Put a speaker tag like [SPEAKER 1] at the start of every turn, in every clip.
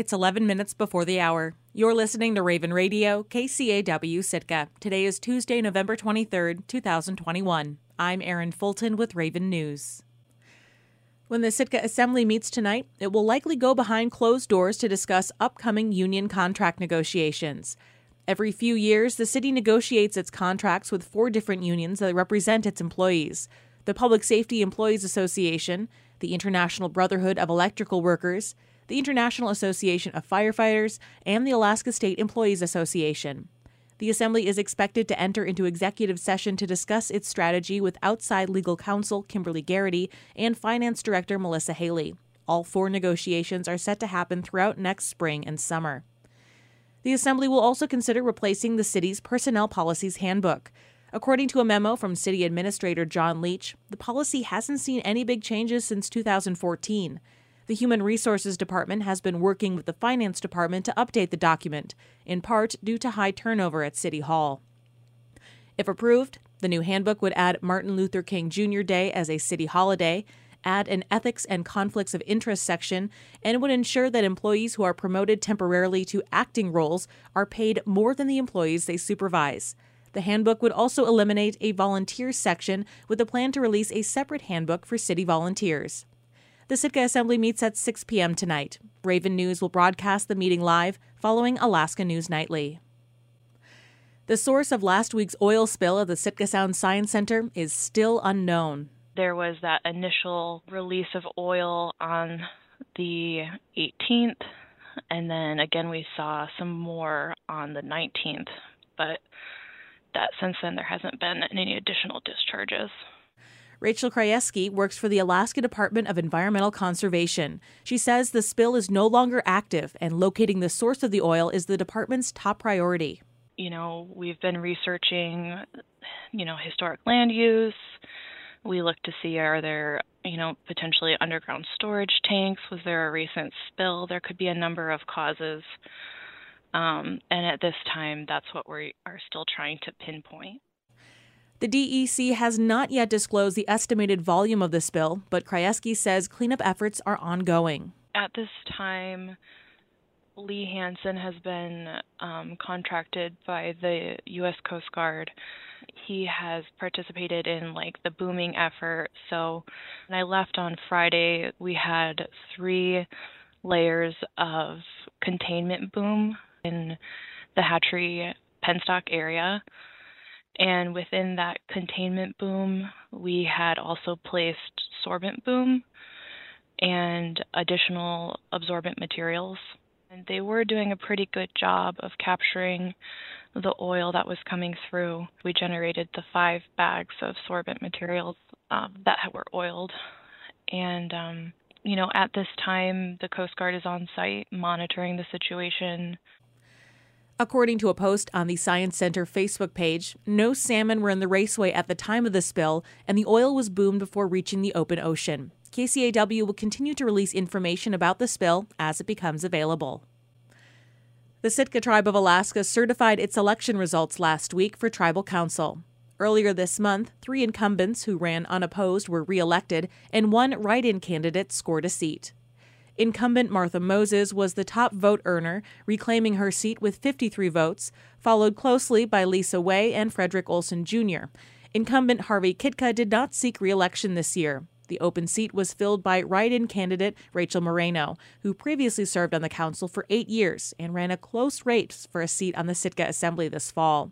[SPEAKER 1] It's 11 minutes before the hour. You're listening to Raven Radio, KCAW Sitka. Today is Tuesday, November 23rd, 2021. I'm Erin Fulton with Raven News. When the Sitka Assembly meets tonight, it will likely go behind closed doors to discuss upcoming union contract negotiations. Every few years, the city negotiates its contracts with four different unions that represent its employees the Public Safety Employees Association, the International Brotherhood of Electrical Workers, the International Association of Firefighters, and the Alaska State Employees Association. The Assembly is expected to enter into executive session to discuss its strategy with outside legal counsel Kimberly Garrity and Finance Director Melissa Haley. All four negotiations are set to happen throughout next spring and summer. The Assembly will also consider replacing the city's Personnel Policies Handbook. According to a memo from City Administrator John Leach, the policy hasn't seen any big changes since 2014. The Human Resources Department has been working with the Finance Department to update the document, in part due to high turnover at City Hall. If approved, the new handbook would add Martin Luther King Jr. Day as a city holiday, add an ethics and conflicts of interest section, and would ensure that employees who are promoted temporarily to acting roles are paid more than the employees they supervise. The handbook would also eliminate a volunteer section with a plan to release a separate handbook for city volunteers. The Sitka Assembly meets at 6 p.m. tonight. Raven News will broadcast the meeting live following Alaska News Nightly. The source of last week's oil spill at the Sitka Sound Science Center is still unknown.
[SPEAKER 2] There was that initial release of oil on the 18th, and then again we saw some more on the 19th, but that since then there hasn't been any additional discharges.
[SPEAKER 1] Rachel Krajewski works for the Alaska Department of Environmental Conservation. She says the spill is no longer active and locating the source of the oil is the department's top priority.
[SPEAKER 2] You know, we've been researching, you know, historic land use. We look to see are there, you know, potentially underground storage tanks? Was there a recent spill? There could be a number of causes. Um, and at this time, that's what we are still trying to pinpoint.
[SPEAKER 1] The DEC has not yet disclosed the estimated volume of the spill, but Krajewski says cleanup efforts are ongoing.
[SPEAKER 2] At this time, Lee Hansen has been um, contracted by the U.S. Coast Guard. He has participated in like the booming effort. So when I left on Friday, we had three layers of containment boom in the hatchery penstock area. And within that containment boom, we had also placed sorbent boom and additional absorbent materials. And they were doing a pretty good job of capturing the oil that was coming through. We generated the five bags of sorbent materials um, that were oiled. And, um, you know, at this time, the Coast Guard is on site monitoring the situation,
[SPEAKER 1] According to a post on the Science Center Facebook page, no salmon were in the raceway at the time of the spill, and the oil was boomed before reaching the open ocean. KCAW will continue to release information about the spill as it becomes available. The Sitka Tribe of Alaska certified its election results last week for Tribal Council. Earlier this month, three incumbents who ran unopposed were reelected, and one write in candidate scored a seat. Incumbent Martha Moses was the top vote earner, reclaiming her seat with 53 votes, followed closely by Lisa Way and Frederick Olson Jr. Incumbent Harvey Kitka did not seek reelection this year. The open seat was filled by write in candidate Rachel Moreno, who previously served on the council for eight years and ran a close race for a seat on the Sitka Assembly this fall.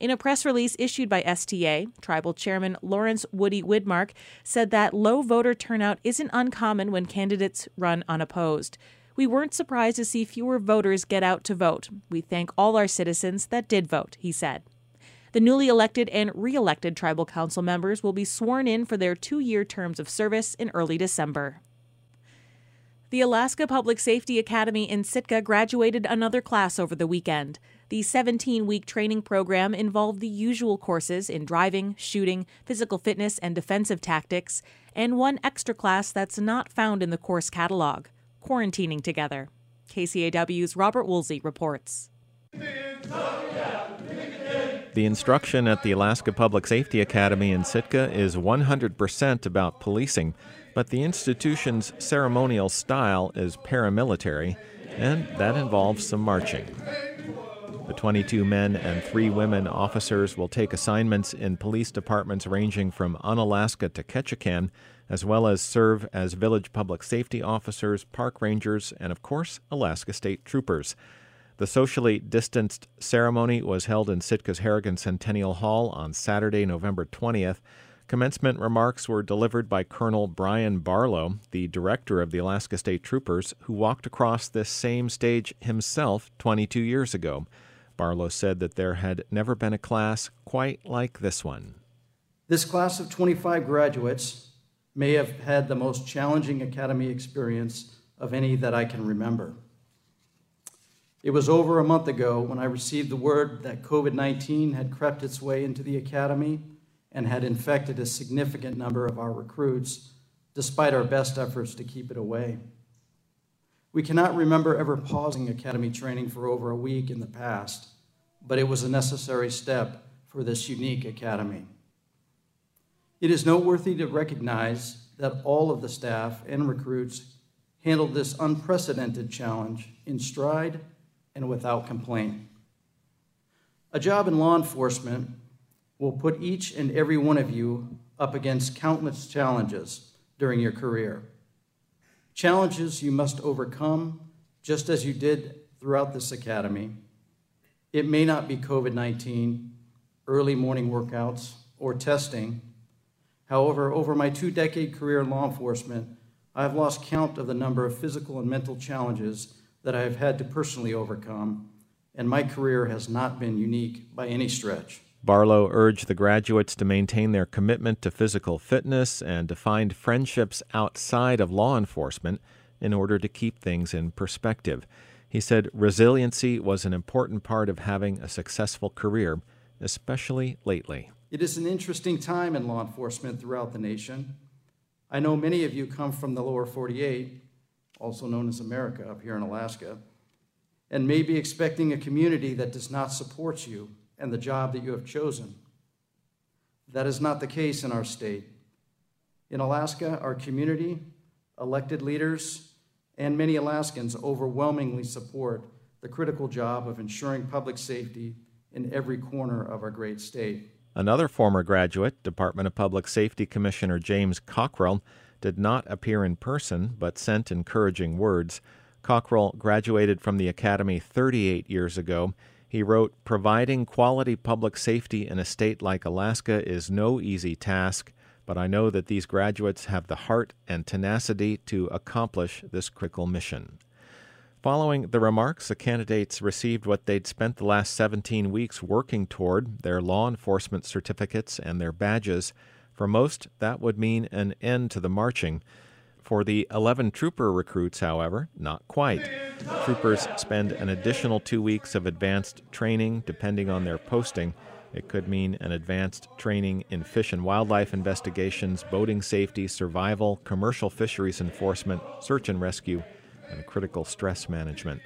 [SPEAKER 1] In a press release issued by STA, Tribal Chairman Lawrence Woody Widmark said that low voter turnout isn't uncommon when candidates run unopposed. We weren't surprised to see fewer voters get out to vote. We thank all our citizens that did vote, he said. The newly elected and re elected tribal council members will be sworn in for their two year terms of service in early December. The Alaska Public Safety Academy in Sitka graduated another class over the weekend. The 17 week training program involved the usual courses in driving, shooting, physical fitness, and defensive tactics, and one extra class that's not found in the course catalog quarantining together. KCAW's Robert Woolsey reports.
[SPEAKER 3] The instruction at the Alaska Public Safety Academy in Sitka is 100% about policing, but the institution's ceremonial style is paramilitary and that involves some marching. The 22 men and three women officers will take assignments in police departments ranging from Unalaska to Ketchikan, as well as serve as village public safety officers, park rangers, and of course, Alaska State Troopers. The socially distanced ceremony was held in Sitka's Harrigan Centennial Hall on Saturday, November 20th. Commencement remarks were delivered by Colonel Bryan Barlow, the director of the Alaska State Troopers, who walked across this same stage himself 22 years ago. Barlow said that there had never been a class quite like this one.
[SPEAKER 4] This class of 25 graduates may have had the most challenging academy experience of any that I can remember. It was over a month ago when I received the word that COVID 19 had crept its way into the academy and had infected a significant number of our recruits, despite our best efforts to keep it away. We cannot remember ever pausing academy training for over a week in the past, but it was a necessary step for this unique academy. It is noteworthy to recognize that all of the staff and recruits handled this unprecedented challenge in stride and without complaint. A job in law enforcement will put each and every one of you up against countless challenges during your career. Challenges you must overcome, just as you did throughout this academy. It may not be COVID 19, early morning workouts, or testing. However, over my two decade career in law enforcement, I have lost count of the number of physical and mental challenges that I have had to personally overcome, and my career has not been unique by any stretch.
[SPEAKER 3] Barlow urged the graduates to maintain their commitment to physical fitness and to find friendships outside of law enforcement in order to keep things in perspective. He said resiliency was an important part of having a successful career, especially lately.
[SPEAKER 4] It is an interesting time in law enforcement throughout the nation. I know many of you come from the lower 48, also known as America up here in Alaska, and may be expecting a community that does not support you and the job that you have chosen. That is not the case in our state. In Alaska, our community, elected leaders, and many Alaskans overwhelmingly support the critical job of ensuring public safety in every corner of our great state.
[SPEAKER 3] Another former graduate, Department of Public Safety Commissioner James Cockrell, did not appear in person but sent encouraging words. Cockrell graduated from the Academy 38 years ago he wrote, Providing quality public safety in a state like Alaska is no easy task, but I know that these graduates have the heart and tenacity to accomplish this critical mission. Following the remarks, the candidates received what they'd spent the last 17 weeks working toward their law enforcement certificates and their badges. For most, that would mean an end to the marching. For the 11 trooper recruits, however, not quite. Troopers spend an additional two weeks of advanced training depending on their posting. It could mean an advanced training in fish and wildlife investigations, boating safety, survival, commercial fisheries enforcement, search and rescue, and critical stress management.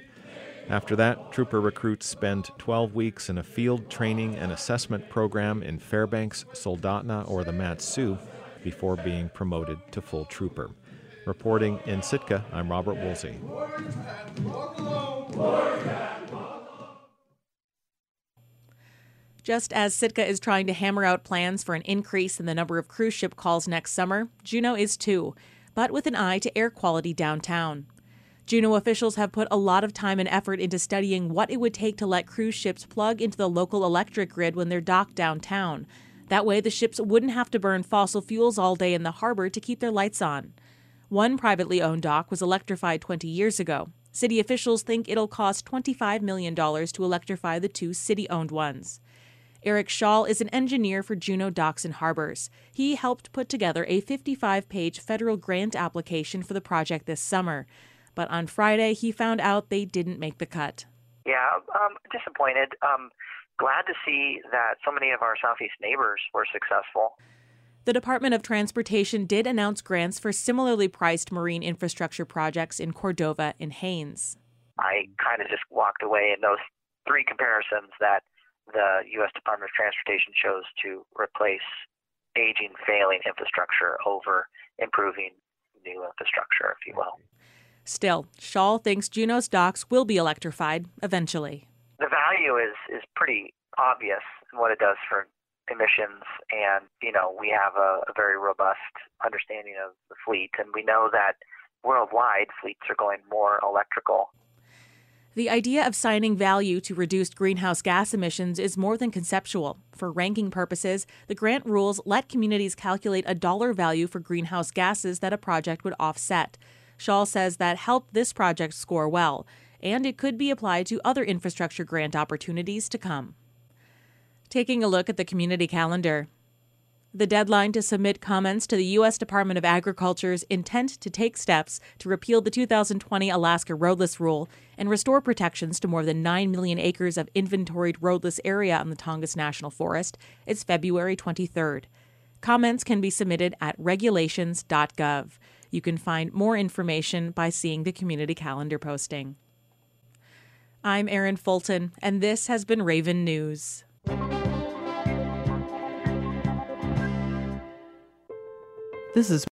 [SPEAKER 3] After that, trooper recruits spend 12 weeks in a field training and assessment program in Fairbanks, Soldotna, or the Mat-Su before being promoted to full trooper. Reporting in Sitka, I'm Robert Woolsey.
[SPEAKER 1] Just as Sitka is trying to hammer out plans for an increase in the number of cruise ship calls next summer, Juneau is too, but with an eye to air quality downtown. Juneau officials have put a lot of time and effort into studying what it would take to let cruise ships plug into the local electric grid when they're docked downtown. That way, the ships wouldn't have to burn fossil fuels all day in the harbor to keep their lights on. One privately owned dock was electrified 20 years ago. City officials think it'll cost $25 million to electrify the two city owned ones. Eric Schall is an engineer for Juneau Docks and Harbors. He helped put together a 55 page federal grant application for the project this summer. But on Friday, he found out they didn't make the cut.
[SPEAKER 5] Yeah, um, disappointed. Um, glad to see that so many of our Southeast neighbors were successful.
[SPEAKER 1] The Department of Transportation did announce grants for similarly priced marine infrastructure projects in Cordova and Haines.
[SPEAKER 5] I kind of just walked away in those three comparisons that the U.S. Department of Transportation chose to replace aging, failing infrastructure over improving new infrastructure, if you will.
[SPEAKER 1] Still, Schall thinks Juneau's docks will be electrified eventually.
[SPEAKER 5] The value is, is pretty obvious in what it does for emissions, and you know we have a, a very robust understanding of the fleet, and we know that worldwide fleets are going more electrical.
[SPEAKER 1] The idea of signing value to reduced greenhouse gas emissions is more than conceptual. For ranking purposes, the grant rules let communities calculate a dollar value for greenhouse gases that a project would offset. Schall says that helped this project score well, and it could be applied to other infrastructure grant opportunities to come. Taking a look at the community calendar, the deadline to submit comments to the U.S. Department of Agriculture's intent to take steps to repeal the 2020 Alaska roadless rule and restore protections to more than 9 million acres of inventoried roadless area on the Tongass National Forest is February 23rd. Comments can be submitted at regulations.gov. You can find more information by seeing the community calendar posting. I'm Erin Fulton, and this has been Raven News.
[SPEAKER 6] This is